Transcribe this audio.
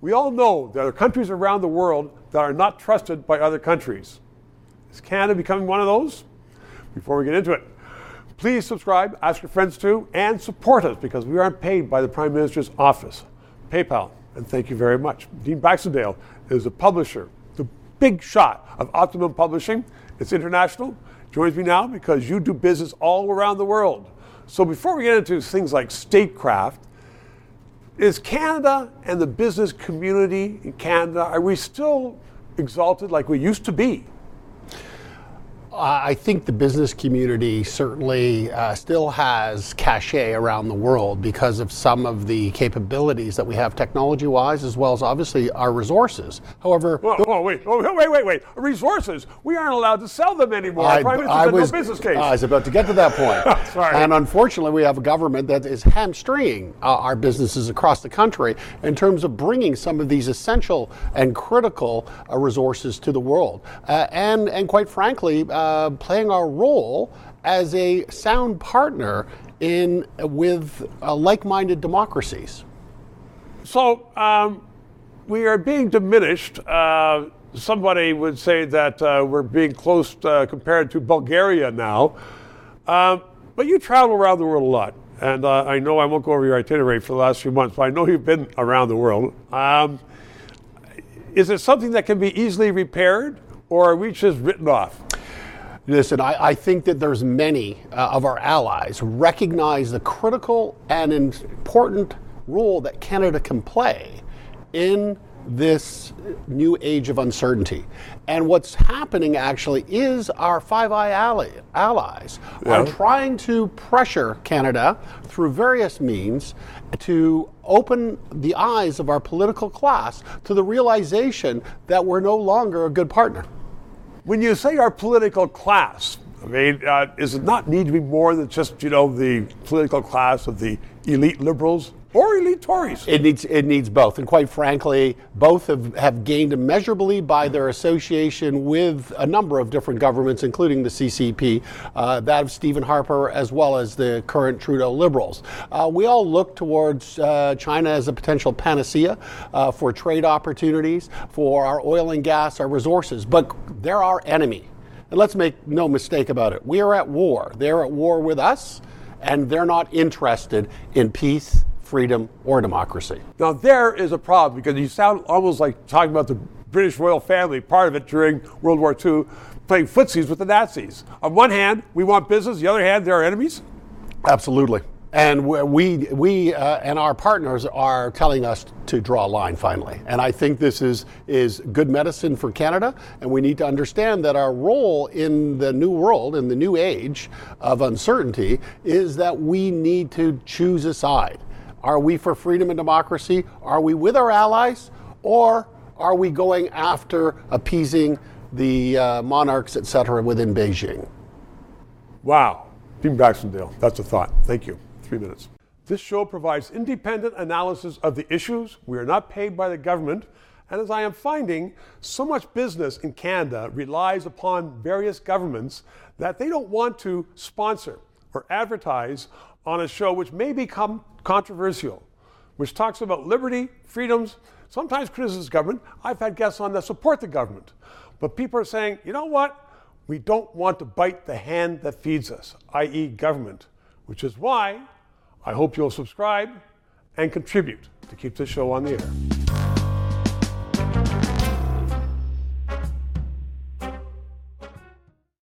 We all know there are countries around the world that are not trusted by other countries. Is Canada becoming one of those? Before we get into it, please subscribe, ask your friends to, and support us because we aren't paid by the Prime Minister's office. PayPal, and thank you very much. Dean Baxendale is a publisher, the big shot of Optimum Publishing. It's international. Joins me now because you do business all around the world. So before we get into things like statecraft, is Canada and the business community in Canada, are we still exalted like we used to be? I think the business community certainly uh, still has cachet around the world because of some of the capabilities that we have technology wise, as well as obviously our resources. However, whoa, whoa, wait, oh, wait, wait, wait. Resources, we aren't allowed to sell them anymore. I, I was, no business case. I was about to get to that point. Sorry. And unfortunately, we have a government that is hamstringing uh, our businesses across the country in terms of bringing some of these essential and critical uh, resources to the world. Uh, and, and quite frankly, uh, playing our role as a sound partner in with uh, like-minded democracies. So um, we are being diminished. Uh, somebody would say that uh, we're being close uh, compared to Bulgaria now. Um, but you travel around the world a lot. And uh, I know I won't go over your itinerary for the last few months, but I know you've been around the world. Um, is it something that can be easily repaired, or are we just written off? Listen, I, I think that there's many uh, of our allies recognize the critical and important role that Canada can play in this new age of uncertainty. And what's happening actually is our Five Eye ally, allies yeah. are trying to pressure Canada through various means to open the eyes of our political class to the realization that we're no longer a good partner. When you say our political class, I mean, uh, does it not need to be more than just, you know, the political class of the elite liberals or elite Tories? It needs, it needs both. And quite frankly, both have, have gained immeasurably by their association with a number of different governments, including the CCP, uh, that of Stephen Harper, as well as the current Trudeau Liberals. Uh, we all look towards uh, China as a potential panacea uh, for trade opportunities, for our oil and gas, our resources, but they're our enemy. And let's make no mistake about it. We are at war. They're at war with us, and they're not interested in peace freedom, or democracy. Now, there is a problem because you sound almost like talking about the British royal family, part of it during World War II, playing footsies with the Nazis. On one hand, we want business, the other hand, they're our enemies? Absolutely. And we, we uh, and our partners are telling us to draw a line finally. And I think this is, is good medicine for Canada. And we need to understand that our role in the new world, in the new age of uncertainty, is that we need to choose a side. Are we for freedom and democracy? Are we with our allies? Or are we going after appeasing the uh, monarchs, et cetera, within Beijing? Wow. Dean Baxendale, that's a thought. Thank you. Three minutes. This show provides independent analysis of the issues. We are not paid by the government. And as I am finding, so much business in Canada relies upon various governments that they don't want to sponsor or advertise on a show which may become controversial, which talks about liberty, freedoms, sometimes criticizes government. I've had guests on that support the government. But people are saying, you know what? We don't want to bite the hand that feeds us, i.e., government, which is why I hope you'll subscribe and contribute to keep this show on the air.